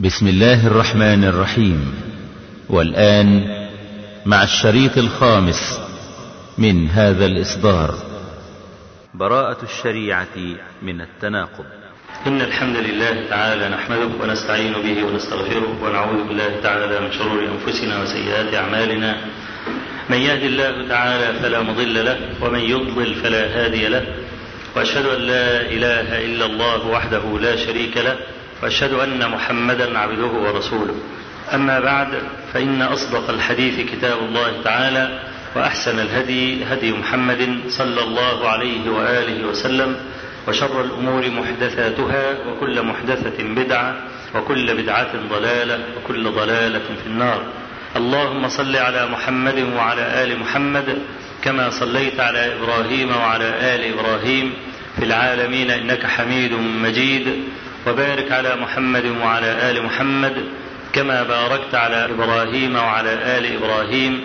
بسم الله الرحمن الرحيم. والآن مع الشريط الخامس من هذا الإصدار. براءة الشريعة من التناقض. إن الحمد لله تعالى نحمده ونستعين به ونستغفره ونعوذ بالله تعالى من شرور أنفسنا وسيئات أعمالنا. من يهد الله تعالى فلا مضل له ومن يضلل فلا هادي له. وأشهد أن لا إله إلا الله وحده لا شريك له. وأشهد أن محمدا عبده ورسوله. أما بعد فإن أصدق الحديث كتاب الله تعالى وأحسن الهدي هدي محمد صلى الله عليه وآله وسلم وشر الأمور محدثاتها وكل محدثة بدعة وكل بدعة ضلالة وكل ضلالة في النار. اللهم صل على محمد وعلى آل محمد كما صليت على إبراهيم وعلى آل إبراهيم. في العالمين إنك حميد مجيد. وبارك على محمد وعلى آل محمد كما باركت على إبراهيم وعلى آل إبراهيم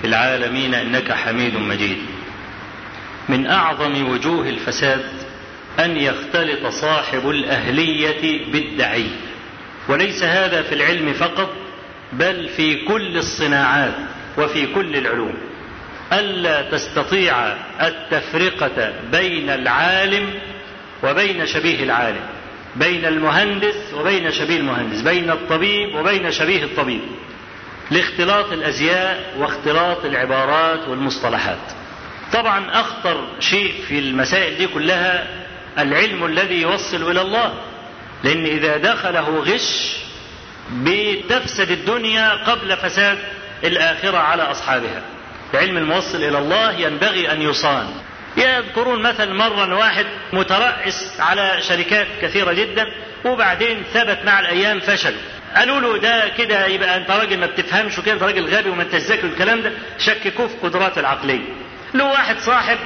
في العالمين إنك حميد مجيد. من أعظم وجوه الفساد أن يختلط صاحب الأهلية بالدعي وليس هذا في العلم فقط بل في كل الصناعات وفي كل العلوم. ألا تستطيع التفرقة بين العالم وبين شبيه العالم. بين المهندس وبين شبيه المهندس بين الطبيب وبين شبيه الطبيب. لاختلاط الأزياء واختلاط العبارات والمصطلحات. طبعا أخطر شيء في المسائل دي كلها العلم الذي يوصل إلى الله. لأن إذا دخله غش بتفسد الدنيا قبل فساد الآخرة على أصحابها. العلم الموصل إلى الله ينبغي أن يصان. يذكرون مثلا مرة واحد مترأس على شركات كثيرة جدا وبعدين ثبت مع الأيام فشل قالوا له ده كده يبقى أنت راجل ما بتفهمش وكده أنت راجل غبي وما أنت ذاكر الكلام ده شككوه في قدراته العقلية. له واحد صاحب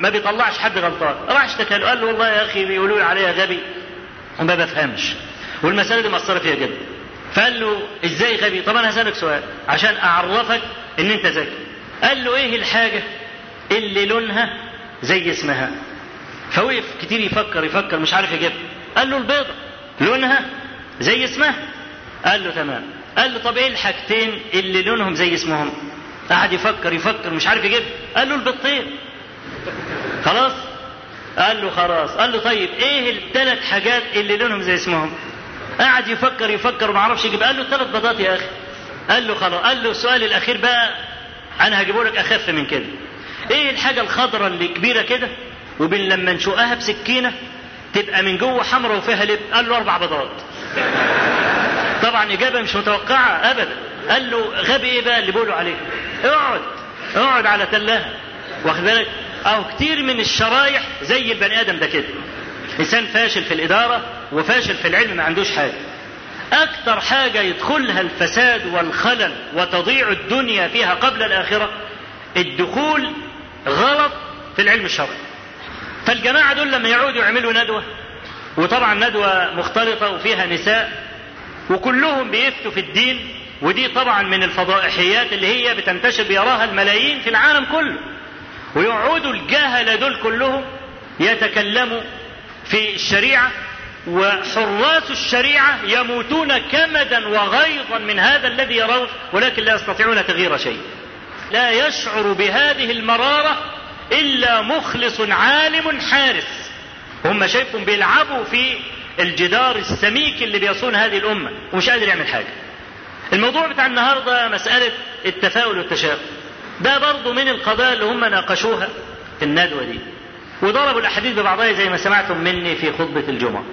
ما بيطلعش حد غلطان راح اشتكى له قال له والله يا أخي بيقولوا لي عليا غبي وما بفهمش. والمسألة دي مأثرة فيها جدا. فقال له إزاي غبي؟ طب أنا هسألك سؤال عشان أعرفك إن أنت ذكي قال له إيه الحاجة اللي لونها؟ زي اسمها. فوقف كتير يفكر يفكر مش عارف يجيبها. قال له البيضة. لونها زي اسمها؟ قال له تمام. قال له طب إيه الحاجتين اللي لونهم زي اسمهم؟ قعد يفكر يفكر مش عارف يجيبها. قال له البيضتين. خلاص؟ قال له خلاص. قال له طيب إيه الثلاث حاجات اللي لونهم زي اسمهم؟ قعد يفكر يفكر وما عرفش يجيب قال له ثلاث بيضات يا أخي. قال له خلاص. قال له السؤال الأخير بقى أنا هجيبه لك أخف من كده. إيه الحاجة الخضراء اللي كبيرة كده؟ وبين لما نشقها بسكينة تبقى من جوه حمراء وفيها لب. قال له أربع بيضات. طبعا إجابة مش متوقعة ابدا. قال له غبي إيه بقى اللي بيقولوا عليه؟ اقعد. اقعد على تلاها. واخد بالك؟ أهو كتير من الشرايح زي البني آدم ده كده. إنسان فاشل في الإدارة وفاشل في العلم ما عندوش حاجة. أكتر حاجة يدخلها الفساد والخلل وتضيع الدنيا فيها قبل الآخرة الدخول غلط في العلم الشرعي. فالجماعة دول لما يعودوا يعملوا ندوة وطبعا ندوة مختلطة وفيها نساء وكلهم بيفتوا في الدين ودي طبعا من الفضائحيات اللي هي بتنتشر بيراها الملايين في العالم كله. ويقعدوا الجهلة دول كلهم يتكلموا في الشريعة وحراس الشريعة يموتون كمدا وغيظا من هذا الذي يرون ولكن لا يستطيعون تغيير شيء. لا يشعر بهذه المرارة إلا مخلص عالم حارس. هم شايفهم بيلعبوا في الجدار السميك اللي بيصون هذه الأمة ومش قادر يعمل حاجة. الموضوع بتاع النهاردة مسألة التفاؤل والتشاؤم. ده برضه من القضايا اللي هم ناقشوها في الندوة دي. وضربوا الأحاديث ببعضها زي ما سمعتم مني في خطبة الجمعة.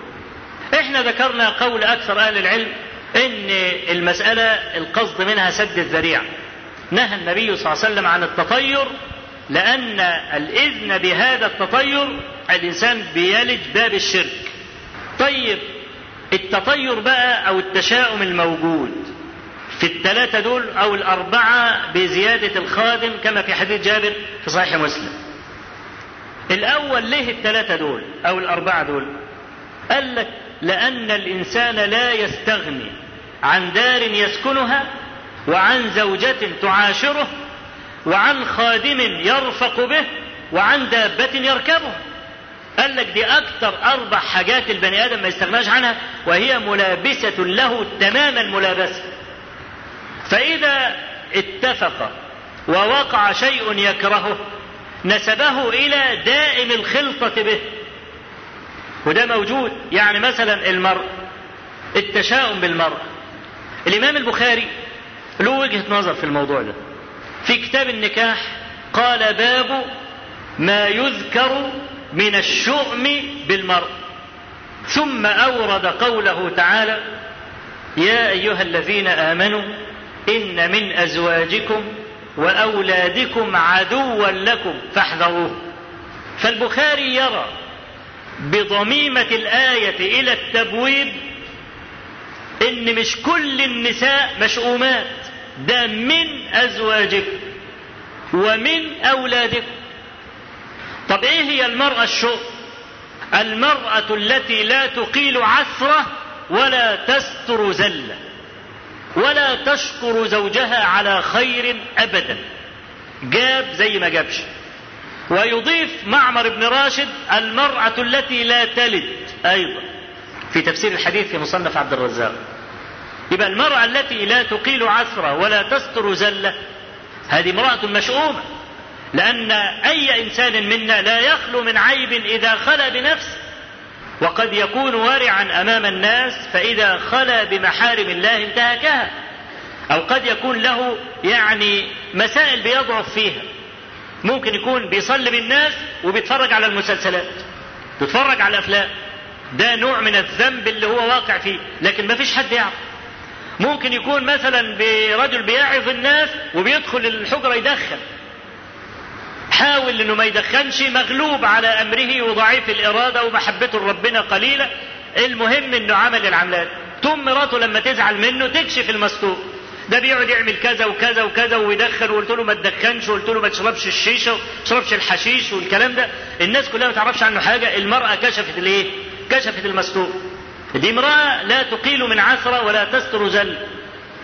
إحنا ذكرنا قول أكثر أهل العلم إن المسألة القصد منها سد الذريعة. نهى النبي صلى الله عليه وسلم عن التطير لأن الإذن بهذا التطير الإنسان بيلج باب الشرك. طيب التطير بقى أو التشاؤم الموجود في الثلاثة دول أو الأربعة بزيادة الخادم كما في حديث جابر في صحيح مسلم. الأول ليه الثلاثة دول أو الأربعة دول؟ قال لك لأن الإنسان لا يستغني عن دار يسكنها وعن زوجة تعاشره وعن خادم يرفق به وعن دابة يركبه. قال لك دي أكتر أربع حاجات البني آدم ما يستغناش عنها وهي ملابسة له تمام الملابسة. فإذا اتفق ووقع شيء يكرهه نسبه إلى دائم الخلطة به. وده موجود يعني مثلا المرء التشاؤم بالمرء. الإمام البخاري له وجهة نظر في الموضوع ده. في كتاب النكاح قال باب ما يذكر من الشؤم بالمرء. ثم أورد قوله تعالى يا أيها الذين آمنوا إن من أزواجكم وأولادكم عدوا لكم فاحذروه. فالبخاري يرى بضميمة الآية إلى التبويب إن مش كل النساء مشؤومات. ده من أزواجكم ومن أولادكم طب إيه هي المرأة الشؤم المرأة التي لا تقيل عثرة ولا تستر زلة ولا تشكر زوجها على خير أبدا. جاب زي ما جابش. ويضيف معمر بن راشد المرأة التي لا تلد أيضا. في تفسير الحديث في مصنف عبد الرزاق. يبقى المرأة التي لا تقيل عثرة ولا تستر زلة هذه امرأة مشؤومة لأن أي إنسان منا لا يخلو من عيب إذا خلا بنفسه وقد يكون ورعا أمام الناس فإذا خلا بمحارم الله انتهكها أو قد يكون له يعني مسائل بيضعف فيها ممكن يكون بيصلي بالناس وبيتفرج على المسلسلات بيتفرج على الأفلام ده نوع من الذنب اللي هو واقع فيه لكن ما فيش حد يعرف. ممكن يكون مثلا برجل بيعظ الناس وبيدخل الحجرة يدخن. حاول إنه ما يدخنش مغلوب على أمره وضعيف الإرادة ومحبته لربنا قليله المهم إنه عمل العملات ثم مراته لما تزعل منه تكشف المستور ده بيقعد يعمل كذا وكذا وكذا ويدخن وقلت له ما تدخنش وقلت له ما تشربش الشيشة ما تشربش الحشيش والكلام ده. الناس كلها ما تعرفش عنه حاجة. المرأة كشفت الايه؟ كشفت المستور دي امرأة لا تقيل من عثره ولا تستر زل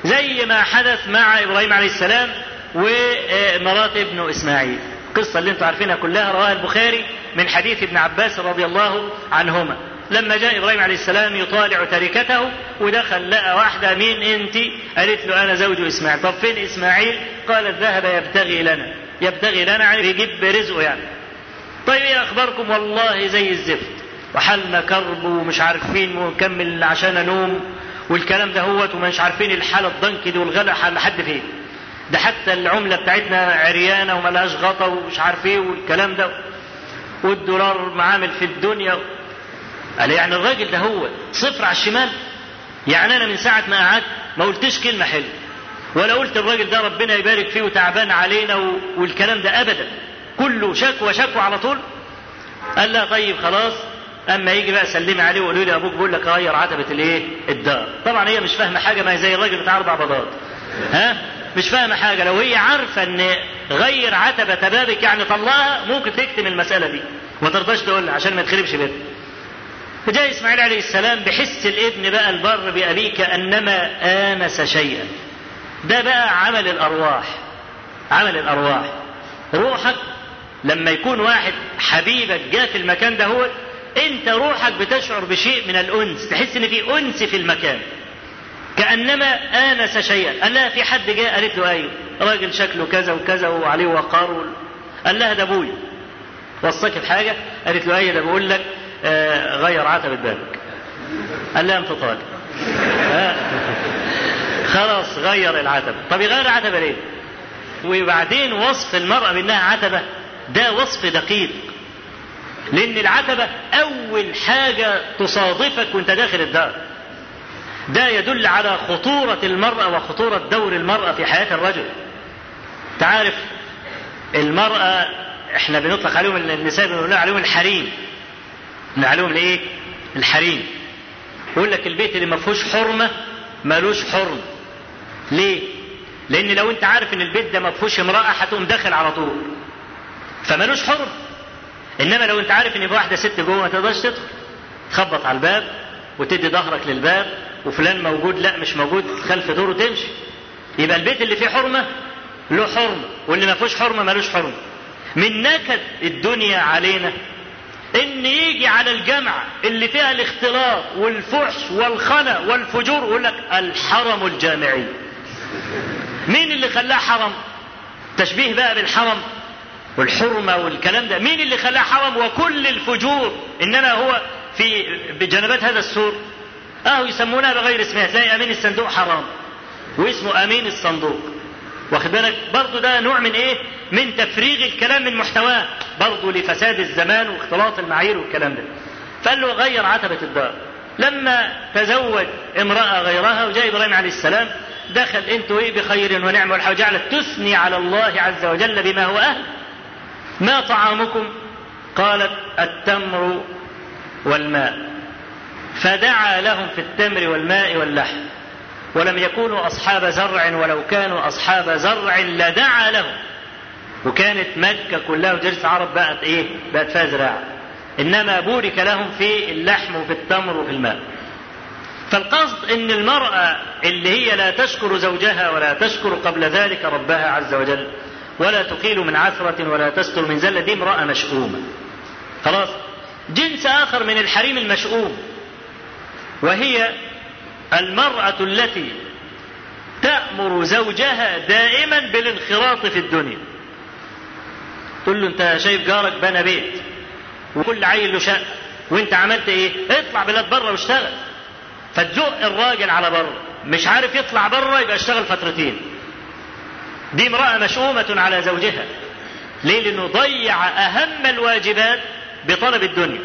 زي ما حدث مع إبراهيم عليه السلام ومرات ابنه إسماعيل. القصة اللي أنتم عارفينها كلها رواها البخاري من حديث ابن عباس رضي الله عنهما. لما جاء إبراهيم عليه السلام يطالع تركته ودخل لقى واحدة مين أنت؟ قالت له أنا زوج إسماعيل. طب فين إسماعيل؟ قالت ذهب يبتغي لنا. يبتغي لنا يجيب رزقه يعني. طيب إيه أخباركم؟ والله زي الزفت. وحالنا كرب ومش عارفين ونكمل عشان انوم والكلام ده هوت ومش عارفين الحالة الضنك دي والغلا لحد فين. ده حتى العملة بتاعتنا عريانة وملهاش غطا ومش عارف إيه والكلام ده. والدولار معامل في الدنيا. قال يعني الراجل ده هو صفر على الشمال. يعني أنا من ساعة ما قعدت ما قلتش كلمة حلوة. ولا قلت الراجل ده ربنا يبارك فيه وتعبان علينا والكلام ده ابدا. كله شكوى شكوى على طول. قال لا طيب خلاص. أما يجي بقى سلمي عليه وقولوا لي أبوك بيقول لك غير عتبة الإيه؟ الدار. طبعا هي مش فاهمة حاجة ما هي زي الراجل بتاع أربع بيضات ها؟ مش فاهمة حاجة. لو هي عارفة إن غير عتبة بابك يعني طلعها ممكن تكتم المسألة دي. ما ترضاش تقول عشان ما تخربش بيتها. فجاء إسماعيل عليه السلام بحس الإبن بقى البر بأبيك أنما آنس شيئا. ده بقى عمل الأرواح. عمل الأرواح. روحك لما يكون واحد حبيبك جاء في المكان ده هو انت روحك بتشعر بشيء من الأنس تحس ان في أنس في المكان. كأنما آنس شيئا. قال لها في حد جاء قالت له أيوه راجل شكله كذا وكذا وعليه وقار. قال لها ده أبوي. وصاك بحاجة قالت له أيوه ده بقول لك آه غير عتبة بابك قال لها أنت طالب. آه. خلاص غير العتبة. طب يغير العتبة ليه؟ وبعدين وصف المرأة بأنها عتبة ده وصف دقيق. لأن العتبة أول حاجة تصادفك وأنت داخل الدار. ده يدل على خطورة المرأة وخطورة دور المرأة في حياة الرجل. تعرف المرأة إحنا بنطلق عليهم النساء بنقول عليهم الحريم. بنقول عليهم الايه الحريم. يقول لك البيت اللي ما فيهوش حرمة ملوش حرم. ليه؟ لأن لو أنت عارف إن البيت ده ما فيهوش امرأة هتقوم داخل على طول. فملوش حرم. إنما لو أنت عارف إن في واحدة ست جوه ما تقدرش تدخل تخبط على الباب وتدي ظهرك للباب وفلان موجود لا مش موجود خلف دوره تمشي. يبقى البيت اللي فيه حرمة له حرمة واللي ما فيهوش حرمة ملوش حرمة. من نكد الدنيا علينا إن يجي على الجامعة اللي فيها الاختلاط والفحش والخنا والفجور يقول لك الحرم الجامعي. مين اللي خلاه حرم؟ تشبيه بقى بالحرم والحرمة والكلام ده. مين اللي خلاه حرم وكل الفجور. إنما هو في بجنبات هذا السور. اهو يسمونها بغير اسمها. تلاقي أمين الصندوق حرام. واسمه أمين الصندوق. واخد بالك؟ برضه ده نوع من إيه؟ من تفريغ الكلام من محتواه. برضه لفساد الزمان واختلاط المعايير والكلام ده. فقال له غير عتبة الدار. لما تزوج امرأة غيرها وجاء إبراهيم عليه السلام دخل أنتوا إيه بخير ونعمة والحمد وجعلت تثني على الله عز وجل بما هو أهل. ما طعامكم؟ قالت التمر والماء. فدعا لهم في التمر والماء واللحم. ولم يكونوا أصحاب زرع ولو كانوا أصحاب زرع لدعا لهم. وكانت مكة كلها وجزيرة العرب بقت إيه؟ بقت فيها زراعة. إنما بورك لهم في اللحم وفي التمر وفي الماء. فالقصد إن المرأة اللي هي لا تشكر زوجها ولا تشكر قبل ذلك ربها عز وجل ولا تقيل من عثرة ولا تستر من زلة دي امرأة مشؤومة. خلاص؟ جنس آخر من الحريم المشؤوم. وهي المرأة التي تأمر زوجها دائما بالانخراط في الدنيا. تقول له انت شايف جارك بنى بيت وكل عيل له شقة وانت عملت إيه؟ اطلع بلاد بره واشتغل. فتزق الراجل على بره. مش عارف يطلع بره يبقى اشتغل فترتين. دي امرأة مشؤومة على زوجها. ليه؟ لأنه ضيع أهم الواجبات بطلب الدنيا.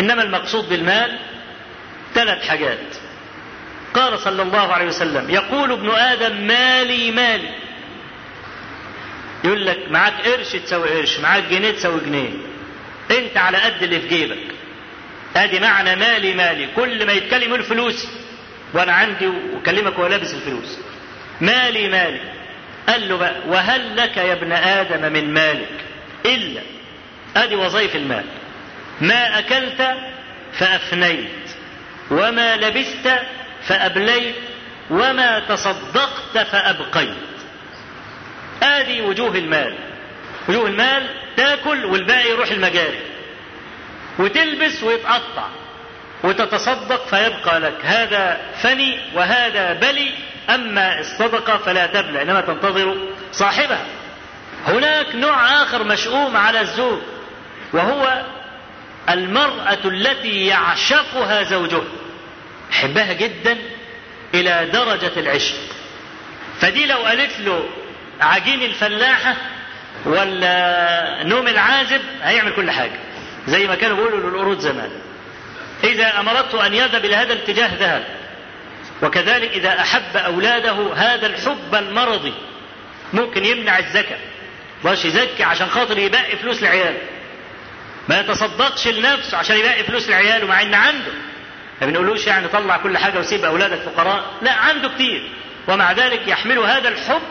إنما المقصود بالمال ثلاث حاجات. قال صلى الله عليه وسلم يقول ابن آدم مالي مالي. يقول لك معاك قرش تساوي قرش معاك جنيه تساوي جنيه. أنت على قد اللي في جيبك. أدي معنى مالي مالي. كل ما يتكلم يقول فلوسي وأنا عندي وكلمك وهو لابس الفلوس. مالي مالي. قال له بقى وهل لك يا ابن آدم من مالك؟ إلا. أدي وظيف المال. ما أكلت فأفنيت وما لبست فأبليت وما تصدقت فأبقيت. آدي وجوه المال. وجوه المال تاكل والباقي يروح المجاري. وتلبس ويتقطع. وتتصدق فيبقى لك. هذا فني وهذا بلي. أما الصدقة فلا تبلى إنما تنتظر صاحبها. هناك نوع آخر مشؤوم على الزوج وهو المرأة التي يعشقها زوجها. يحبها جدا إلى درجة العشق. فدي لو قالت له عجين الفلاحة ولا نوم العازب هيعمل كل حاجة. زي ما كانوا بيقولوا للقرود زمان. إذا أمرته أن يذهب إلى هذا الاتجاه ذهب. وكذلك إذا أحب أولاده هذا الحب المرضي ممكن يمنع الزكاة. باش يزكي عشان خاطر يبقي فلوس لعياله ما يتصدقش لنفسه عشان يبقي فلوس لعياله مع إن عنده. ما بنقولوش يعني طلع كل حاجة وسيب أولادك فقراء. لا عنده كتير. ومع ذلك يحمل هذا الحب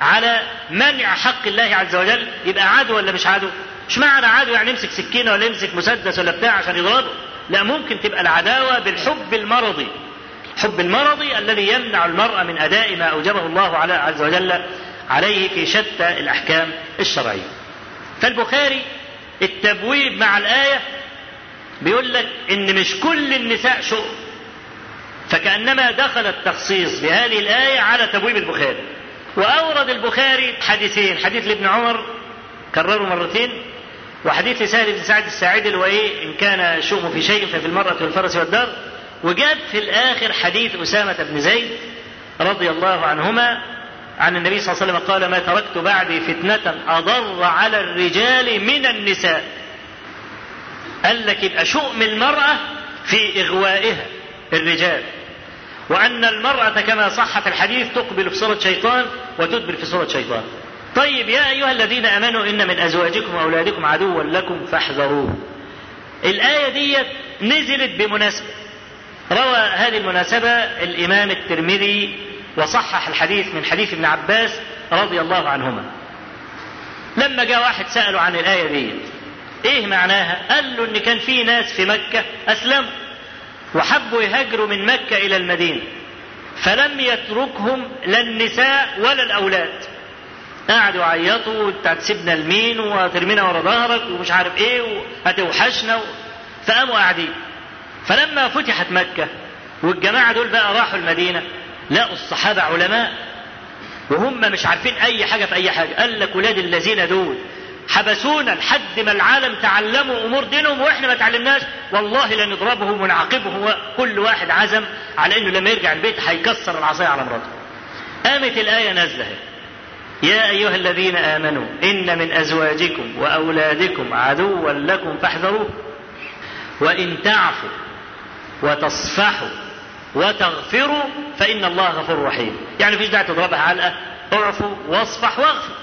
على منع حق الله عز وجل. يبقى عدو ولا مش عدو؟ مش معنى عدو يعني يمسك سكينة ولا يمسك مسدس ولا بتاع عشان يضربه. لا ممكن تبقى العداوة بالحب المرضي. الحب المرضي الذي يمنع المرأة من أداء ما أوجبه الله على عز وجل عليه في شتى الأحكام الشرعية. فالبخاري التبويب مع الآية بيقول لك إن مش كل النساء شؤم. فكأنما دخل التخصيص بهذه الآية على تبويب البخاري. وأورد البخاري حديثين. حديث لابن عمر كرره مرتين وحديث لسهل بن سعد الساعدي اللي هو إيه إن كان شؤم في شيء ففي المرأة والفرس والدار. وجاب في الآخر حديث أسامة بن زيد رضي الله عنهما عن النبي صلى الله عليه وسلم قال ما تركت بعدي فتنة أضر على الرجال من النساء. قال لك يبقى شؤم المرأة في إغوائها الرجال. وأن المرأة كما صح في الحديث تقبل في صورة شيطان وتدبر في صورة شيطان. طيب يا أيها الذين آمنوا إن من أزواجكم وأولادكم عدوا لكم فاحذروه الآية دي نزلت بمناسبة. روى هذه المناسبة الإمام الترمذي وصحح الحديث من حديث ابن عباس رضي الله عنهما. لما جاء واحد سأله عن الآية دي إيه معناها؟ قال له إن كان في ناس في مكة أسلموا وحبوا يهاجروا من مكة إلى المدينة فلم يتركهم لا النساء ولا الأولاد. قعدوا يعيطوا أنت هتسيبنا لمين؟ وهترمينا ورا ظهرك ومش عارف إيه وهتوحشنا. فقاموا قاعدين. فلما فتحت مكة والجماعة دول بقى راحوا المدينة لقوا الصحابة علماء وهم مش عارفين أي حاجة في أي حاجة. قال لك ولاد الذين دول حبسونا لحد ما العالم تعلموا أمور دينهم وإحنا ما تعلمناش. والله لنضربهم ونعاقبهم. كل واحد عزم على إنه لما يرجع البيت هيكسر العصاية على مراته. قامت الآية نازلة يا أيها الذين آمنوا إن من أزواجكم وأولادكم عدوا لكم فاحذروه. وإن تعفوا وتصفحوا وتغفروا فإن الله غفور رحيم. يعني فيش داعي تضربها علقة اعفوا واصفح واغفر.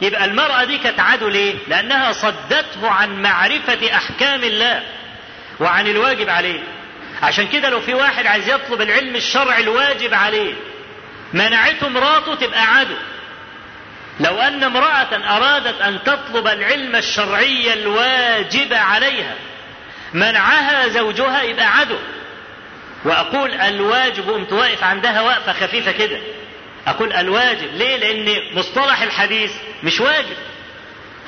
يبقى المرأة دي كانت عدو ليه؟ لأنها صدته عن معرفة أحكام الله وعن الواجب عليه. عشان كده لو في واحد عايز يطلب العلم الشرعي الواجب عليه منعته مراته تبقى عدو. لو أن امرأة أرادت أن تطلب العلم الشرعي الواجب عليها منعها زوجها يبقى عدو. وأقول الواجب قمت واقف عندها وقفة خفيفة كده. أقول الواجب. ليه؟ لأن مصطلح الحديث مش واجب.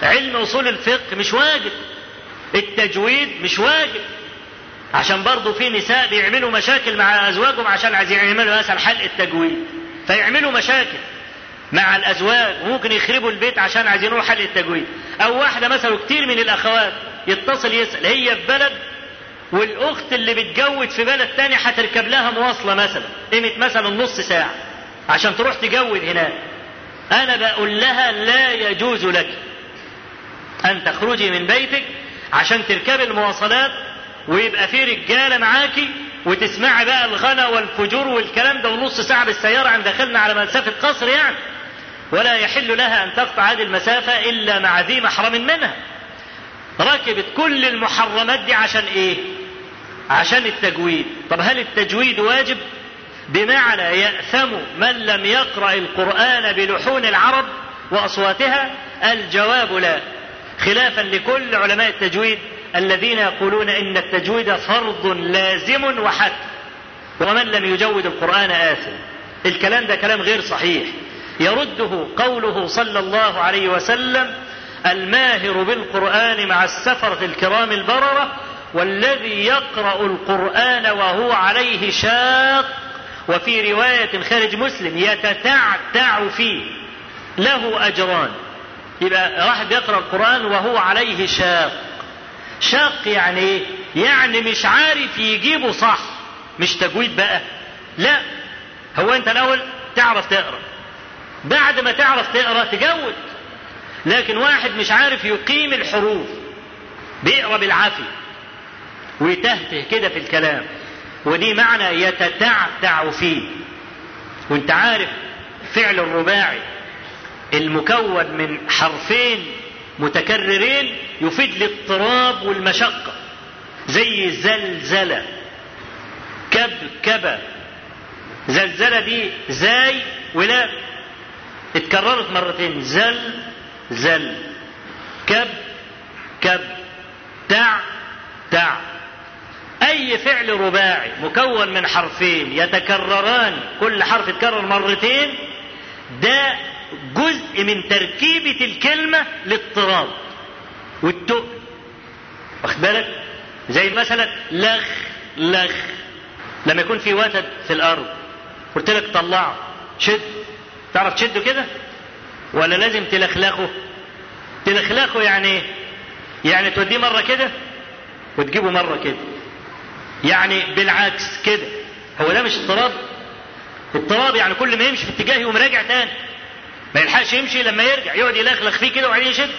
علم أصول الفقه مش واجب. التجويد مش واجب. عشان برضه في نساء بيعملوا مشاكل مع أزواجهم عشان عايزين يعملوا مثلا حلق التجويد. فيعملوا مشاكل مع الأزواج. وممكن يخربوا البيت عشان عايزين يروحوا حل التجويد. أو واحدة مثلا كتير من الأخوات يتصل يسأل هي في بلد والأخت اللي بتجود في بلد تاني هتركب لها مواصلة مثلا قيمة مثلا نص ساعة عشان تروح تجود هناك. أنا بقول لها لا يجوز لك أن تخرجي من بيتك عشان تركبي المواصلات ويبقى في رجالة معاكي وتسمعي بقى الغنى والفجور والكلام ده ونص ساعة بالسيارة عند دخلنا على مسافة قصر يعني. ولا يحل لها أن تقطع هذه المسافة إلا مع ذي محرم منها. ركبت كل المحرمات دي عشان إيه؟ عشان التجويد. طب هل التجويد واجب؟ بمعنى يأثم من لم يقرأ القرآن بلحون العرب وأصواتها؟ الجواب لا. خلافا لكل علماء التجويد الذين يقولون إن التجويد فرض لازم وحتم. ومن لم يجود القرآن آثم. الكلام ده كلام غير صحيح. يرده قوله صلى الله عليه وسلم الماهر بالقرآن مع السفرة الكرام البررة والذي يقرأ القرآن وهو عليه شاق. وفي رواية خارج مسلم يتتعتع فيه. له أجران. يبقى واحد بيقرأ القرآن وهو عليه شاق. شاق يعني إيه؟ يعني مش عارف يجيبه صح. مش تجويد بقى. لا. هو أنت الأول تعرف تقرأ. بعد ما تعرف تقرأ تجود. لكن واحد مش عارف يقيم الحروف بيقرأ بالعافية ويتهته كده في الكلام ودي معنى يتتعتع فيه. وانت عارف فعل الرباعي المكون من حرفين متكررين يفيد الاضطراب والمشقة زي زلزلة كبكبة زلزلة دي زاي ولا اتكررت مرتين زل زل. كب كب. تع تع أي فعل رباعي مكون من حرفين يتكرران كل حرف يتكرر مرتين ده جزء من تركيبة الكلمة للاضطراب والتقل واخد بالك؟ زي مثلا لخ لخ. لما يكون في وتد في الأرض قلت لك طلعه شد. تعرف تشده كده؟ ولا لازم تلخلخه؟ تلخلخه يعني إيه يعني توديه مرة كده وتجيبه مرة كده. يعني بالعكس كده. هو ده مش اضطراب؟ اضطراب يعني كل ما يمشي في اتجاه يقوم راجع تاني. ما يلحقش يمشي لما يرجع يقعد يلخلخ فيه كده وبعدين يشد.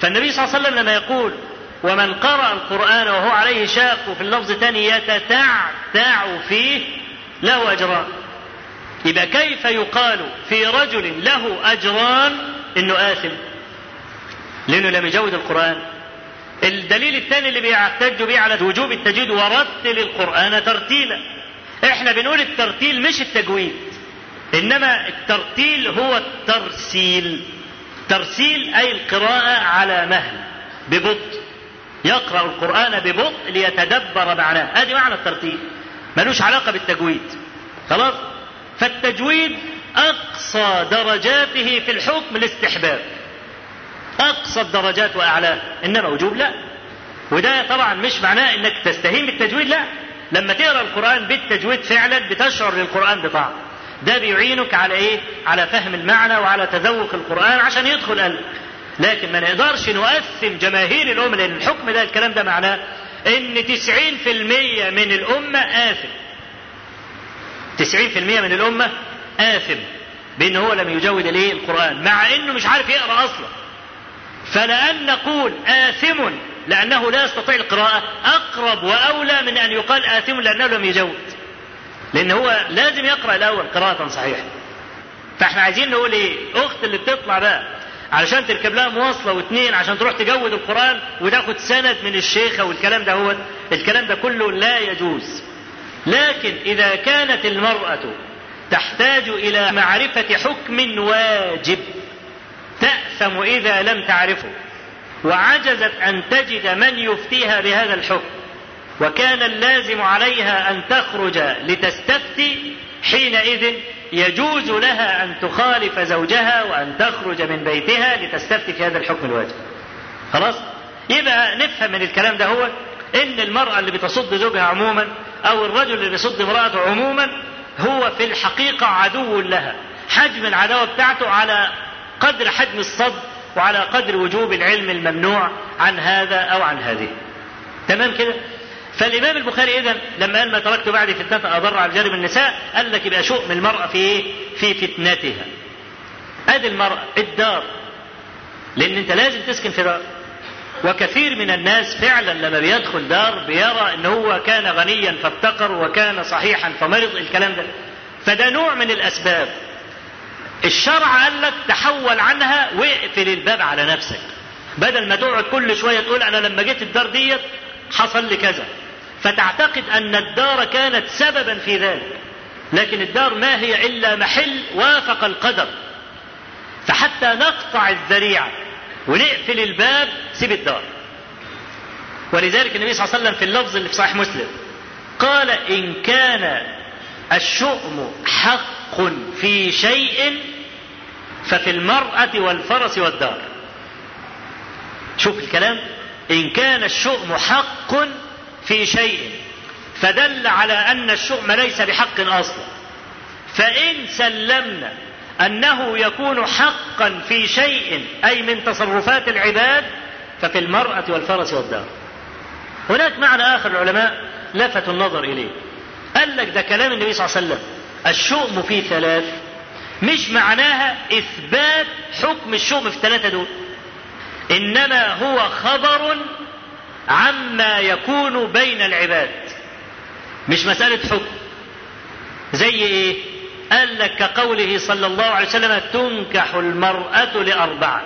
فالنبي صلى الله عليه وسلم لما يقول ومن قرأ القرآن وهو عليه شاق وفي اللفظ الثاني يتتعتع فيه له أجران. يبقى كيف يقال في رجل له أجران إنه آثم؟ لأنه لم يجود القرآن. الدليل الثاني اللي بيحتج به على وجوب التجويد ورتل القرآن ترتيلا. إحنا بنقول الترتيل مش التجويد إنما الترتيل هو الترسيل. ترسيل أي القراءة على مهل ببطء. يقرأ القرآن ببطء ليتدبر معناه. هذه معنى الترتيل ملوش علاقة بالتجويد. خلاص؟ فالتجويد أقصى درجاته في الحكم الاستحباب. أقصى الدرجات وأعلاها إنما وجوب لا. وده طبعا مش معناه إنك تستهين بالتجويد لا. لما تقرأ القرآن بالتجويد فعلا بتشعر للقرآن بطعم ده بيعينك على إيه؟ على فهم المعنى وعلى تذوق القرآن عشان يدخل قلبك. لكن ما نقدرش نؤثم جماهير الأمة لأن الحكم ده الكلام ده معناه إن تسعين في المية من الأمة آثم. تسعين في المية من الأمة آثم بأن هو لم يجود الإيه القرآن مع إنه مش عارف يقرأ أصلا. فلأن نقول آثم لأنه لا يستطيع القراءة أقرب وأولى من أن يقال آثم لأنه لم يجود. لأن هو لازم يقرأ الأول قراءة صحيحة. فإحنا عايزين نقول إيه اخت اللي بتطلع بقى علشان تركب لها مواصلة واثنين عشان تروح تجود القرآن وتاخد سند من الشيخة والكلام ده هو الكلام ده كله لا يجوز. لكن إذا كانت المرأة تحتاج إلى معرفة حكم واجب تأثم إذا لم تعرفه وعجزت أن تجد من يفتيها بهذا الحكم وكان اللازم عليها أن تخرج لتستفتي حينئذ يجوز لها أن تخالف زوجها وأن تخرج من بيتها لتستفتي في هذا الحكم الواجب. خلاص؟ يبقى نفهم من الكلام ده هو إن المرأة اللي بتصد زوجها عموما أو الرجل اللي بيصد امرأته عموما هو في الحقيقة عدو لها. حجم العداوة بتاعته على قدر حجم الصد وعلى قدر وجوب العلم الممنوع عن هذا أو عن هذه. تمام كده؟ فالإمام البخاري اذا لما قال ما تركت بعد فتنة أضر على جانب النساء قال لك يبقى شؤم المرأة في إيه؟ في فتنتها. أدي المرأة الدار لأن أنت لازم تسكن في دار. وكثير من الناس فعلا لما بيدخل دار بيرى إن هو كان غنيا فافتقر وكان صحيحا فمرض الكلام ده. فده نوع من الأسباب. الشرع قال لك تحول عنها واقفل الباب على نفسك. بدل ما تقعد كل شوية تقول أنا لما جيت الدار ديت حصل لي كذا فتعتقد أن الدار كانت سببا في ذلك لكن الدار ما هي إلا محل وافق القدر فحتى نقطع الذريعة ونقفل الباب سيب الدار. ولذلك النبي صلى الله عليه وسلم في اللفظ اللي في صحيح مسلم قال إن كان الشؤم حق في شيء ففي المرأة والفرس والدار. شوف الكلام. إن كان الشؤم حق في شيء فدل على أن الشؤم ليس بحق أصلا. فإن سلمنا أنه يكون حقا في شيء أي من تصرفات العباد ففي المرأة والفرس والدار. هناك معنى آخر العلماء لفتوا النظر إليه. قال لك ده كلام النبي صلى الله عليه وسلم. الشؤم في ثلاث مش معناها إثبات حكم الشؤم في الثلاثة دول. إنما هو خبر عما يكون بين العباد. مش مسألة حكم. زي إيه؟ قال لك كقوله صلى الله عليه وسلم تنكح المرأة لاربعه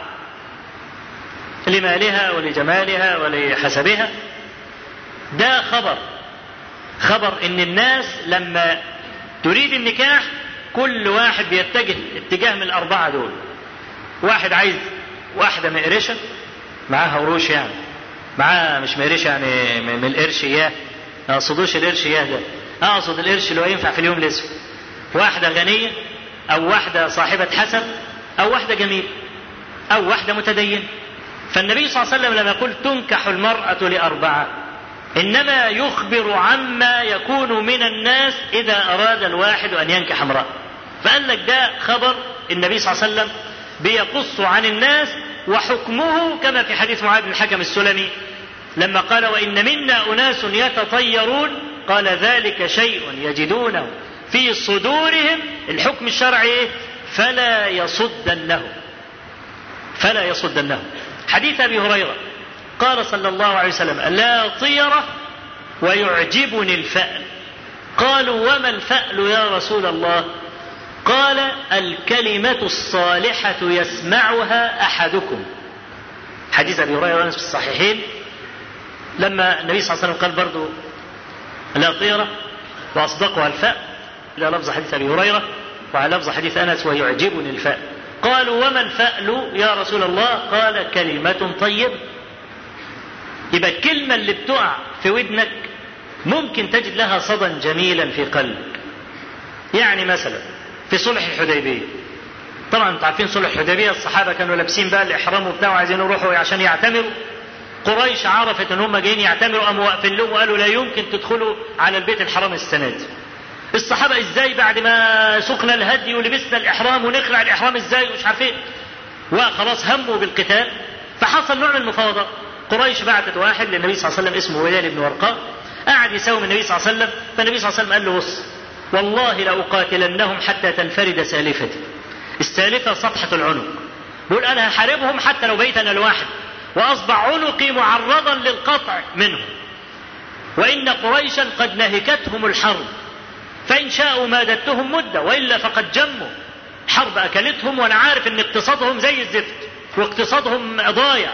لمالها ولجمالها ولحسبها. ده خبر. خبر إن الناس لما تريد النكاح كل واحد بيتجه اتجاه من الأربعة دول. واحد عايز واحدة مقرشة معاها قروش يعني. معاها مش مقرشة يعني من القرش إياه. ما أقصدوش القرش إياه ده. أقصد القرش اللي هو ينفع في اليوم الاسود واحدة غنية أو واحدة صاحبة حسب أو واحدة جميلة أو واحدة متدينة فالنبي صلى الله عليه وسلم لما يقول تنكح المرأة لأربعة إنما يخبر عما يكون من الناس إذا أراد الواحد أن ينكح امرأة. فقال لك ده خبر النبي صلى الله عليه وسلم بيقص عن الناس وحكمه كما في حديث معاذ بن الحكم السلمي. لما قال وإن منا أناس يتطيرون قال ذلك شيء يجدونه. في صدورهم الحكم الشرعي فلا يصدنه. فلا يصدنه. حديث أبي هريرة قال صلى الله عليه وسلم لا طيرة ويعجبني الفأل. قالوا وما الفأل يا رسول الله؟ قال الكلمة الصالحة يسمعها أحدكم. حديث أبي هريرة في الصحيحين لما النبي صلى الله عليه وسلم قال برضو لا طيرة وأصدقها الفاء إلى لفظ حديث أبي هريرة وعلى لفظ حديث أنس ويعجبني الفاء قالوا وما الفأل يا رسول الله؟ قال كلمة طيبة يبقى الكلمة اللي بتقع في ودنك ممكن تجد لها صدى جميلا في قلبك. يعني مثلا في صلح الحديبية. طبعا أنتوا عارفين صلح الحديبية الصحابة كانوا لابسين بقى الإحرام وبتاع وعايزين يروحوا عشان يعتمروا. قريش عرفت إن هم جايين يعتمروا قاموا واقفين لهم وقالوا لا يمكن تدخلوا على البيت الحرام السنة دي. الصحابة إزاي بعد ما سقنا الهدي ولبسنا الإحرام ونخلع الإحرام إزاي ومش عارف إيه وخلاص هموا بالقتال. فحصل نوع من المفاوضات قريش بعتت واحد للنبي صلى الله عليه وسلم اسمه هلال بن ورقاء. قعد يساوم النبي صلى الله عليه وسلم. فالنبي صلى الله عليه وسلم قال له بص والله لأقاتلنهم حتى تنفرد سالفتي. السالفة صفحة العنق. بيقول أنا هحاربهم حتى لو بيت أنا لوحدي وأصبح عنقي معرضا للقطع منهم. وإن قريشا قد نهكتهم الحرب. فإن شاءوا مادتهم مدة وإلا فقد جموا. حرب أكلتهم وأنا عارف إن اقتصادهم زي الزفت واقتصادهم ضايع.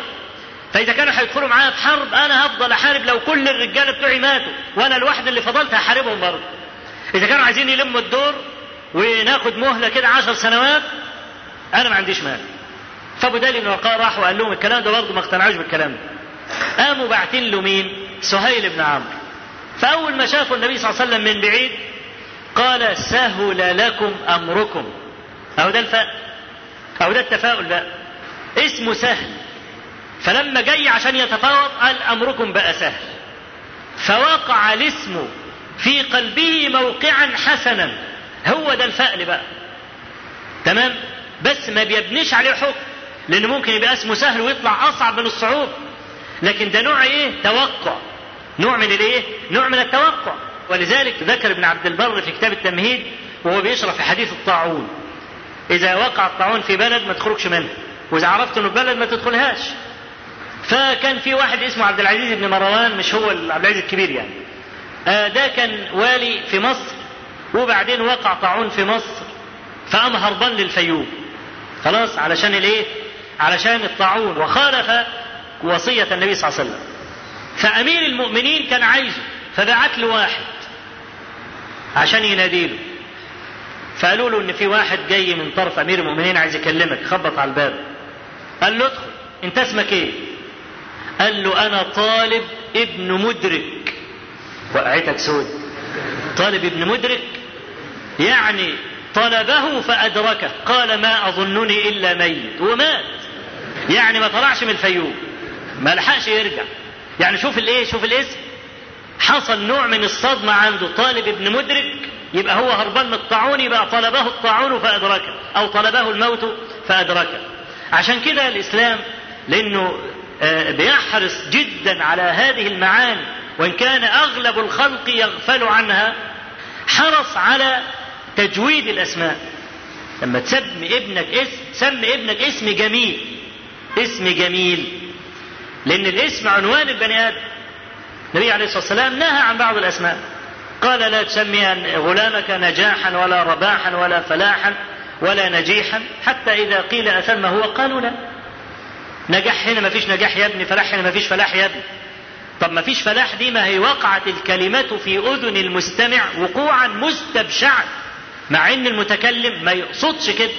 فإذا كانوا هيدخلوا معايا في حرب أنا هفضل أحارب لو كل الرجاله بتوعي ماتوا وأنا الواحد اللي فضلت هحاربهم برضه. إذا كانوا عايزين يلموا الدور وناخد مهلة كده عشر سنوات أنا ما عنديش مال فأبو دالي بن وقاء راح وقال لهم الكلام ده برضه ما اقتنعوش بالكلام ده. قاموا باعتين له مين؟ سهيل بن عمرو. فأول ما شافوا النبي صلى الله عليه وسلم من بعيد قال سهل لكم أمركم. اهو ده الفاء. اهو ده التفاؤل بقى. اسمه سهل. فلما جاي عشان يتفاوض قال أمركم بقى سهل. فوقع الاسم في قلبه موقعا حسنا. هو ده الفأل بقى. تمام؟ بس ما بيبنيش عليه حكم. لأن ممكن يبقى اسمه سهل ويطلع أصعب من الصعوبة لكن ده نوع إيه؟ توقع. نوع من الإيه؟ نوع من التوقع. ولذلك ذكر ابن عبد البر في كتاب التمهيد وهو بيشرح في حديث الطاعون. إذا وقع الطاعون في بلد ما تخرجش منه وإذا عرفت إنه بلد ما تدخلهاش. فكان في واحد اسمه عبد العزيز بن مروان مش هو عبد العزيز الكبير يعني. آه ده كان والي في مصر وبعدين وقع طاعون في مصر فقام هربان للفيوم خلاص علشان الإيه؟ علشان الطاعون. وخالف وصية النبي صلى الله عليه وسلم. فأمير المؤمنين كان عايزه فبعت له واحد. عشان يناديله. فقالوا له إن في واحد جاي من طرف أمير المؤمنين عايز يكلمك خبط على الباب. قال له ادخل أنت اسمك إيه؟ قال له أنا طالب ابن مدرك. وقعتك سود. طالب ابن مدرك؟ يعني طلبه فأدركه. قال ما أظنني إلا ميت. ومات. يعني ما طلعش من الفيوم. ما لحقش يرجع. يعني شوف الإيه؟ شوف الاسم. حصل نوع من الصدمة عنده. طالب ابن مدرك يبقى هو هربان من الطاعون يبقى طلبه الطاعون فأدركه أو طلبه الموت فأدركه. عشان كده الإسلام لأنه بيحرص جدا على هذه المعاني وإن كان أغلب الخلق يغفل عنها حرص على تجويد الأسماء. لما تسمي ابنك اسم سمي ابنك اسم جميل اسم جميل لأن الاسم عنوان البني آدم. النبي عليه الصلاة والسلام نهى عن بعض الأسماء. قال لا تسمي غلامك نجاحا ولا رباحا ولا فلاحا ولا نجيحا حتى إذا قيل أثم هو قالوا لا. نجاح هنا ما فيش نجاح يا ابني فلاح هنا ما فيش فلاح يا ابني. طب ما فيش فلاح دي ما هي وقعت الكلمة في أذن المستمع وقوعا مستبشعا مع إن المتكلم ما يقصدش كده.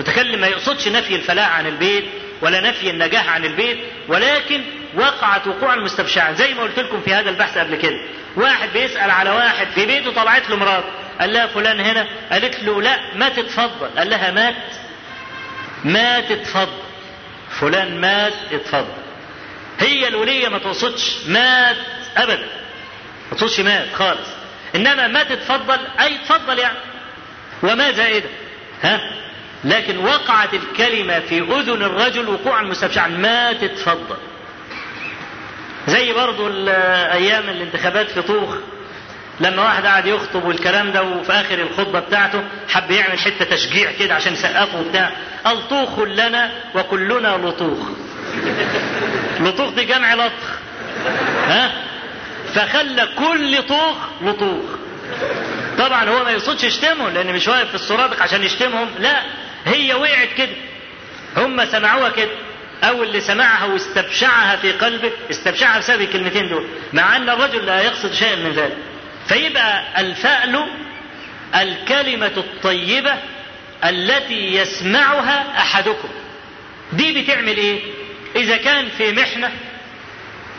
المتكلم ما يقصدش نفي الفلاح عن البيت ولا نفي النجاح عن البيت ولكن وقعت وقوعا مستبشعا زي ما قلت لكم في هذا البحث قبل كده. واحد بيسأل على واحد في بيته طلعت له مراته قال لها فلان هنا. قالت له لا ما تتفضل. قال لها مات. ما تتفضل فلان مات اتفضل. هي الولية ما تقصدش مات أبدا. ما تقصدش مات خالص. إنما ما تتفضل أي تفضل يعني. وما زائدة. ها؟ لكن وقعت الكلمة في أذن الرجل وقوعا مستبشعا ما تتفضل زي برضو أيام الانتخابات في طوخ لما واحد قعد يخطب والكلام ده وفي آخر الخطبة بتاعته حب يعمل حتة تشجيع كده عشان يسقفه وبتاع قال طوخ لنا وكلنا لطوخ. لطوخ دي جمع لطخ. ها؟ فخلى كل طوخ لطوخ. طبعا هو ما يقصدش يشتمهم لأن مش واقف في السرادق عشان يشتمهم لا هي وقعت كده. هم سمعوها كده. أو اللي سمعها واستبشعها في قلبه استبشعها بسبب الكلمتين دول مع أن الرجل لا يقصد شيئا من ذلك. فيبقى الفأل الكلمة الطيبة التي يسمعها أحدكم. دي بتعمل إيه؟ إذا كان في محنة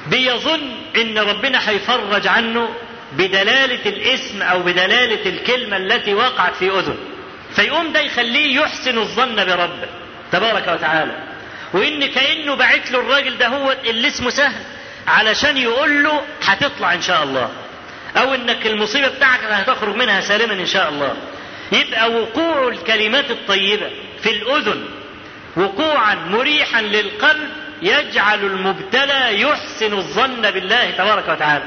بيظن إن ربنا هيفرج عنه بدلالة الاسم أو بدلالة الكلمة التي وقعت في اذن فيقوم ده يخليه يحسن الظن بربه. تبارك وتعالى. وإن كأنه باعت له الراجل ده هو اللي اسمه سهل علشان يقول له هتطلع إن شاء الله. أو إنك المصيبة بتاعك هتخرج منها سالما إن شاء الله. يبقى وقوع الكلمات الطيبة في الأذن وقوعا مريحا للقلب يجعل المبتلى يحسن الظن بالله تبارك وتعالى.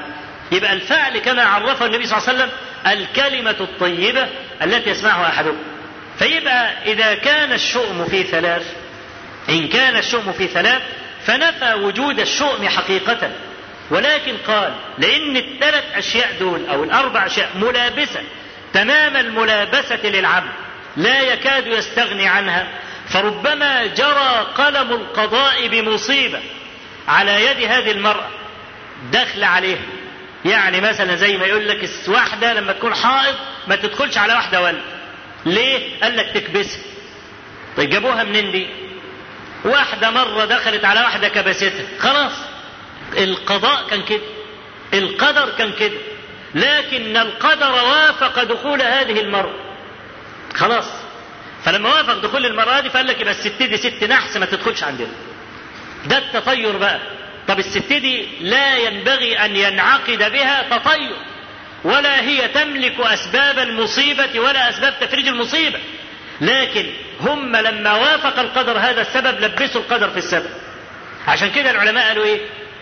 يبقى الفعل كما عرفه النبي صلى الله عليه وسلم الكلمة الطيبة التي يسمعها أحدكم. فيبقى إذا كان الشؤم في ثلاث إن كان الشؤم في ثلاث فنفى وجود الشؤم حقيقة. ولكن قال لأن الثلاث أشياء دول أو الأربع أشياء ملابسة تمام الملابسة للعبد لا يكاد يستغني عنها. فربما جرى قلم القضاء بمصيبة على يد هذه المرأة دخل عليها يعني مثلا زي ما يقول لك واحدة لما تكون حائض ما تدخلش على واحدة ولد ليه؟ قال لك تكبسها. طيب جابوها منين دي؟ واحدة مرة دخلت على واحدة كبستها. خلاص. القضاء كان كده. القدر كان كده. لكن القدر وافق دخول هذه المرأة. خلاص. فلما وافق دخول المرأة دي فقال لك يبقى الست دي ست نحس ما تدخلش عندنا. ده التطير بقى. طب الست دي لا ينبغي أن ينعقد بها تطير. ولا هي تملك أسباب المصيبة ولا أسباب تفريج المصيبة. لكن هم لما وافق القدر هذا السبب لبسوا القدر في السبب. عشان كده العلماء قالوا إيه؟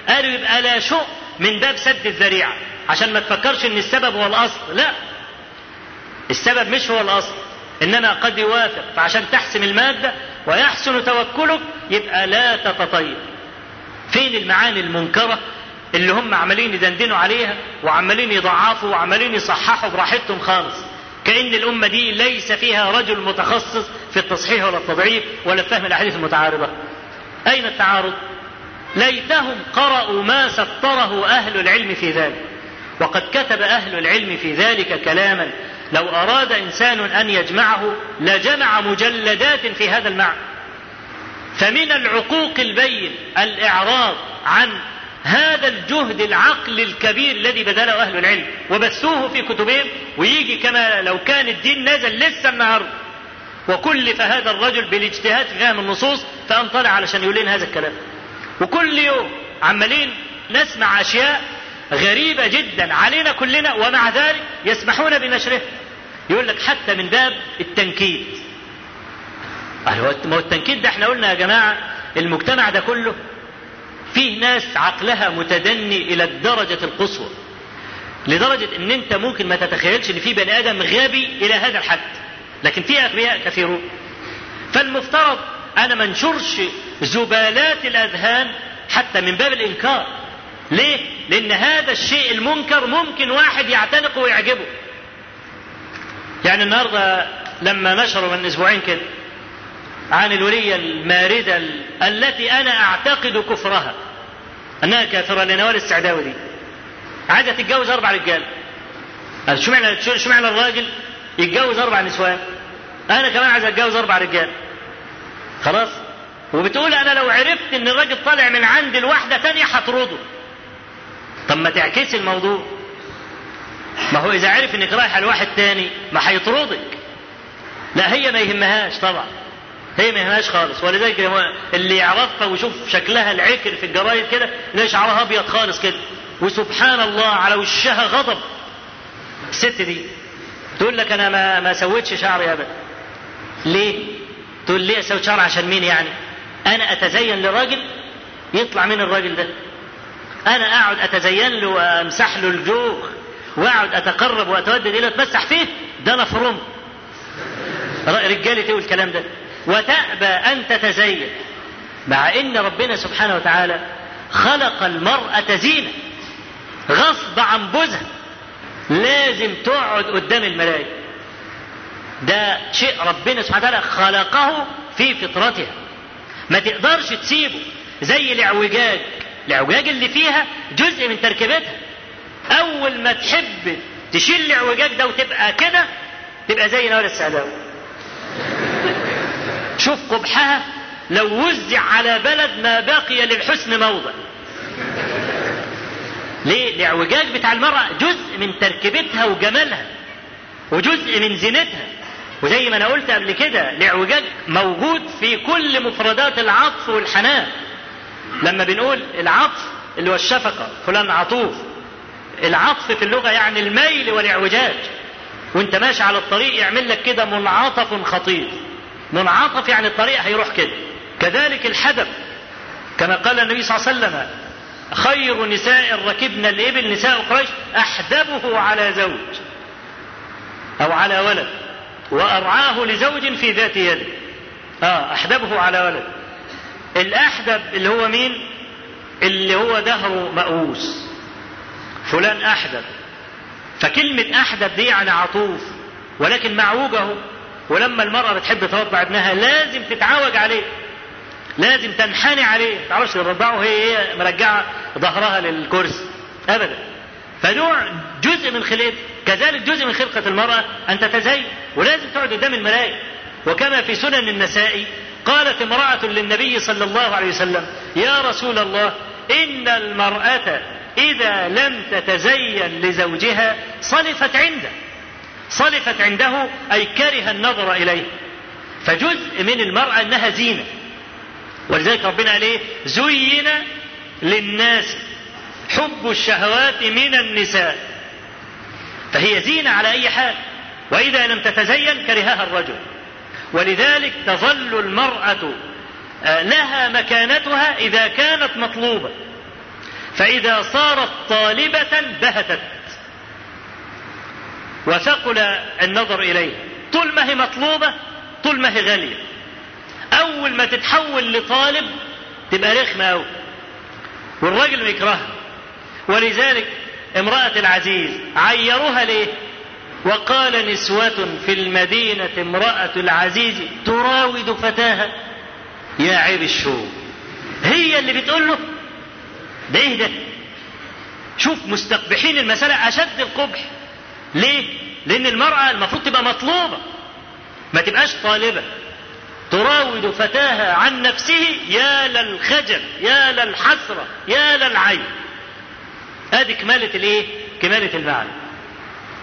قالوا يبقى لا شؤ من باب سد الذريعة. عشان ما تفكرش إن السبب هو الأصل. لا. السبب مش هو الأصل. إنما قد يوافق. فعشان تحسم المادة ويحسن توكلك يبقى لا تتطير. فين المعاني المنكرة اللي هم عمالين يدندنوا عليها وعمالين يضعفوا وعمالين يصححوا براحتهم خالص؟ كأن الأمة دي ليس فيها رجل متخصص في التصحيح ولا التضعيف ولا فهم الأحاديث المتعارضة. أين التعارض؟ ليتهم قرأوا ما سطره أهل العلم في ذلك. وقد كتب أهل العلم في ذلك كلاما. لو أراد إنسان أن يجمعه لجمع مجلدات في هذا المعنى. فمن العقوق البين الإعراض عن هذا الجهد العقل الكبير الذي بذله أهل العلم. وبثوه في كتبهم ويجي كما لو كان الدين نزل لسه النهارده وكلف هذا الرجل بالاجتهاد في فهم النصوص فأن طلع علشان يقول لنا هذا الكلام. وكل يوم عمالين نسمع أشياء غريبة جدا علينا كلنا ومع ذلك يسمحون بنشرها. يقول لك حتى من باب التنكيد. ما هو التنكيد ده إحنا قلنا يا جماعة المجتمع ده كله فيه ناس عقلها متدني إلى الدرجة القصوى لدرجة إن أنت ممكن ما تتخيلش إن في بني آدم غبي إلى هذا الحد لكن في أغبياء كثيرون. فالمفترض أنا ما انشرش زبالات الأذهان حتى من باب الإنكار. ليه؟ لأن هذا الشيء المنكر ممكن واحد يعتنقه ويعجبه. يعني النهارده لما نشروا من أسبوعين كده عن الولية الماردة التي أنا أعتقد كفرها. أنها كافرة لنوال السعداوي دي. عايزة تتجوز أربع رجال. شو معنى شو معنى الراجل يتجوز أربع نسوان؟ أنا كمان عايز أتجوز أربع رجال. خلاص؟ وبتقول أنا لو عرفت إن الراجل طالع من عند الواحدة تانية هطرده. طب ما تعكسي الموضوع. ما هو إذا عرف إنك رايحة لواحد تاني ما هيطردك. لا هي ما يهمهاش طبعا. هي ما يهمهاش خالص. ولذلك اللي يعرفها ويشوف شكلها العكر في الجرايد كده يلاقي شعرها أبيض خالص كده. وسبحان الله على وشها غضب. الست دي تقول لك أنا ما ما سويتش شعري أبدا. ليه؟ تقول ليه أسوي شعري عشان مين يعني؟ أنا أتزين لراجل يطلع من الراجل ده. أنا أقعد أتزين له وأمسح له الجوخ وأقعد أتقرب وأتودد إليه اتمسح فيه. ده أنا فرم رجالي تقول الكلام ده. وتأبى أن تتزين. مع أن ربنا سبحانه وتعالى خلق المرأة زينة غصب عن بوزها لازم تقعد قدام الملائكة. ده شيء ربنا سبحانه وتعالى خلقه في فطرتها. ما تقدرش تسيبه زي الإعوجاج. الإعوجاج اللي فيها جزء من تركيبتها. أول ما تحب تشيل الإعوجاج ده وتبقى كده تبقى زي نوال السعداوي شوف قبحها لو وزع على بلد ما بقي للحسن موضع. ليه؟ الاعوجاج بتاع المرأة. جزء من تركيبتها وجمالها وجزء من زينتها. وزي ما أنا قلت قبل كده الإعوجاج موجود في كل مفردات العطف والحنان. لما بنقول العطف اللي هو الشفقة فلان عطوف. العطف في اللغة يعني الميل والإعوجاج. وأنت ماشي على الطريق يعمل لك كده منعطف خطير. منعطف يعني الطريق هيروح كده. كذلك الحدب كما قال النبي صلى الله عليه وسلم خير نساء ركبن الإبل نساء قريش أحدبه على زوج أو على ولد وأرعاه لزوج في ذات يده آه أحدبه على ولد. الأحدب اللي هو مين؟ اللي هو دهره مأوس فلان أحدب. فكلمة أحدب دي يعني عطوف ولكن معوجه ولما المرأة بتحب ترضع ابنها لازم تتعوج عليه. لازم تنحني عليه. ما تعرفش ترضعه هي هي مرجعة ظهرها للكرسي. أبدا. فنوع جزء من خلقته كذلك جزء من خلقة المرأة أن تتزين. ولازم تقعد قدام المراية. وكما في سنن النسائي قالت امرأة للنبي صلى الله عليه وسلم يا رسول الله إن المرأة إذا لم تتزين لزوجها صلفت عنده. صلفت عنده أي كره النظر إليه. فجزء من المرأة أنها زينة. ولذلك ربنا قال إيه زين للناس حب الشهوات من النساء. فهي زينة على أي حال. وإذا لم تتزين كرهها الرجل. ولذلك تظل المرأة لها مكانتها إذا كانت مطلوبة. فإذا صارت طالبة بهتت. وثقل النظر إليها طول ما هي مطلوبة طول ما هي غالية. أول ما تتحول لطالب تبقى رخمة أوي. والراجل يكرهها. ولذلك امرأة العزيز عيروها ليه؟ وقال نسوة في المدينة امرأة العزيز تراود فتاها. يا عيب الشوم هي اللي بتقول له ده إيه ده؟ شوف مستقبحين المسألة أشد القبح. ليه؟ لأن المرأة المفروض تبقى مطلوبة. ما تبقاش طالبة. تراود فتاها عن نفسه يا للخجل يا للحسرة يا للعين ادي كمالة الإيه؟ كمالة المعنى.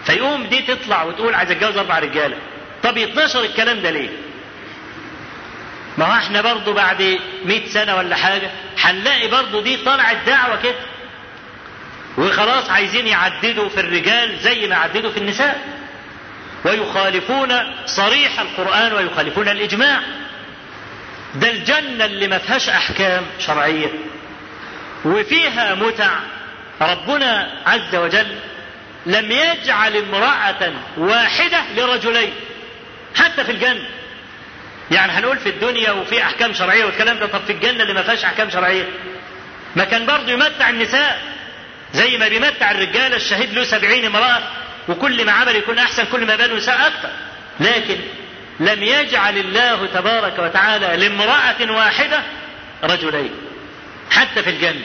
فيقوم دي تطلع وتقول عايز أتجوز أربع رجالة. طب يتنشر الكلام ده ليه؟ ما هو إحنا برضه بعد مئة سنة ولا حاجة هنلاقي برضه دي طلعت دعوة كده. وخلاص عايزين يعددوا في الرجال زي ما عددوا في النساء. ويخالفون صريح القرآن ويخالفون الإجماع. ده الجنة اللي ما فيهاش أحكام شرعية. وفيها متع. ربنا عز وجل لم يجعل امرأة واحدة لرجلين. حتى في الجنة. يعني هنقول في الدنيا وفي أحكام شرعية والكلام ده طب في الجنة اللي ما فيهاش أحكام شرعية؟ ما كان برضه يمتع النساء. زي ما بيمتع الرجال الشهيد له سبعين امرأة وكل ما عمل يكون أحسن كل ما بال نساء أكثر. لكن لم يجعل الله تبارك وتعالى لامرأة واحدة رجلين حتى في الجنة.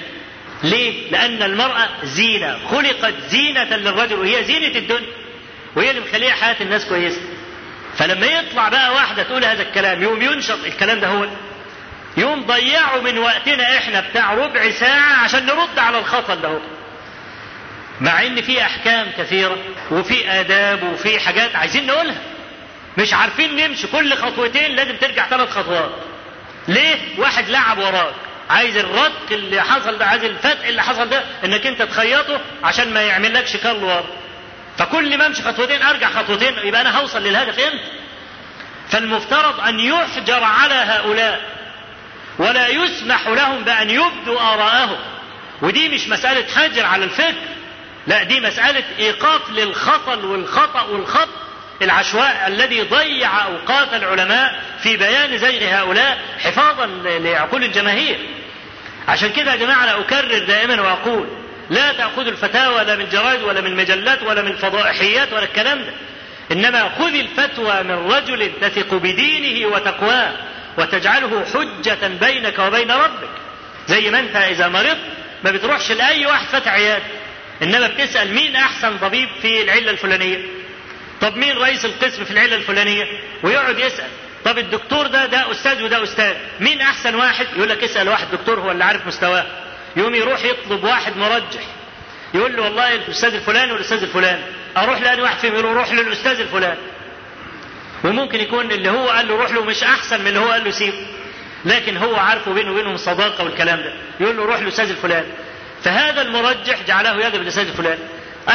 ليه؟ لأن المرأة زينة خلقت زينة للرجل وهي زينة الدنيا وهي اللي مخليها حياة الناس كويسة. فلما يطلع بقى واحدة تقول هذا الكلام يوم ينشط الكلام ده هو. يوم ضيعوا من وقتنا إحنا بتاع ربع ساعة عشان نرد على الخطأ ده هو. مع إن في أحكام كثيرة وفي آداب وفي حاجات عايزين نقولها. مش عارفين نمشي كل خطوتين لازم ترجع ثلاث خطوات. ليه؟ واحد لعب وراك. عايز الرتق اللي حصل ده عايز الفتق اللي حصل ده إنك أنت تخيطه عشان ما يعملكش كل ورا فكل ما أمشي خطوتين أرجع خطوتين يبقى أنا هوصل للهدف إمتى فالمفترض أن يحجر على هؤلاء. ولا يسمح لهم بأن يبدوا آراءهم. ودي مش مسألة حجر على الفكر. لا دي مسألة إيقاف للخطل والخطأ والخط العشواء الذي ضيع أوقات العلماء في بيان زيغ هؤلاء حفاظا لعقول الجماهير. عشان كده يا جماعة أنا أكرر دائما وأقول لا تاخذوا الفتاوى لا من جرائد ولا من مجلات ولا من فضائحيات ولا الكلام ده. إنما خذ الفتوى من رجل تثق بدينه وتقواه وتجعله حجة بينك وبين ربك. زي ما أنت إذا مرضت ما بتروحش لأي واحد فتح عيادة. إنما بتسأل مين أحسن طبيب في العلة الفلانية؟ طب مين رئيس القسم في العلة الفلانية؟ ويقعد يسأل. طب الدكتور ده ده أستاذ وده أستاذ. مين أحسن واحد؟ يقول لك اسأل واحد دكتور هو اللي عارف مستواه. يقوم يروح يطلب واحد مرجح. يقول له والله الأستاذ الفلاني والأستاذ الفلاني. أروح لأني واحد فيهم؟ يقول روح للأستاذ الفلاني. وممكن يكون اللي هو قال له روح له مش أحسن من اللي هو قال له سيبه لكن هو عارفه بينه وبينهم صداقة والكلام ده. يقول له روح لاستاذ الفلان فهذا المرجح جعله يذهب لاستاذ الفلان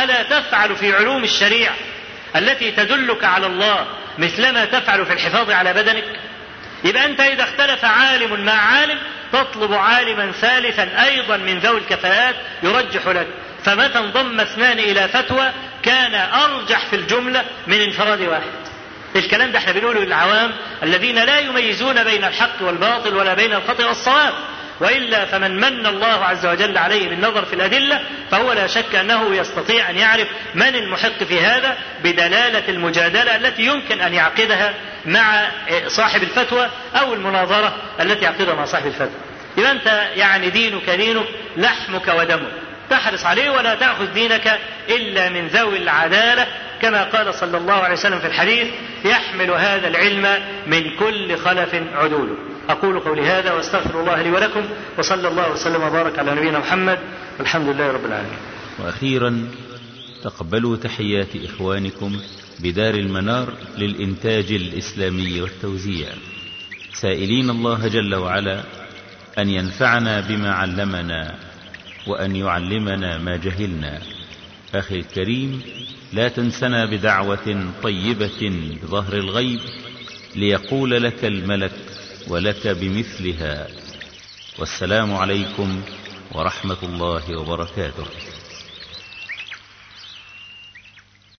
ألا تفعل في علوم الشريعة التي تدلك على الله مثلما تفعل في الحفاظ على بدنك؟ يبقى أنت إذا اختلف عالم مع عالم تطلب عالما ثالثا أيضا من ذوي الكفاءات يرجح لك. فمتى انضم اثنان إلى فتوى كان أرجح في الجملة من انفراد واحد. الكلام ده إحنا بنقوله للعوام الذين لا يميزون بين الحق والباطل ولا بين الخطأ والصواب. وإلا فمن من الله عز وجل عليه بالنظر في الأدلة فهو لا شك أنه يستطيع أن يعرف من المحق في هذا بدلالة المجادلة التي يمكن أن يعقدها مع صاحب الفتوى أو المناظرة التي يعقدها مع صاحب الفتوى. يبقى أنت يعني دينك دينك لحمك ودمك تحرص عليه ولا تأخذ دينك إلا من ذوي العدالة كما قال صلى الله عليه وسلم في الحديث يحمل هذا العلم من كل خلف عدوله أقول قولي هذا وأستغفر الله لي ولكم وصلى الله وسلم وبارك على نبينا محمد والحمد لله رب العالمين. وأخيرا تقبلوا تحيات إخوانكم بدار المنار للإنتاج الإسلامي والتوزيع. سائلين الله جل وعلا أن ينفعنا بما علمنا وأن يعلمنا ما جهلنا. أخي الكريم لا تنسنا بدعوة طيبة بظهر الغيب ليقول لك الملك ولك بمثلها والسلام عليكم ورحمة الله وبركاته.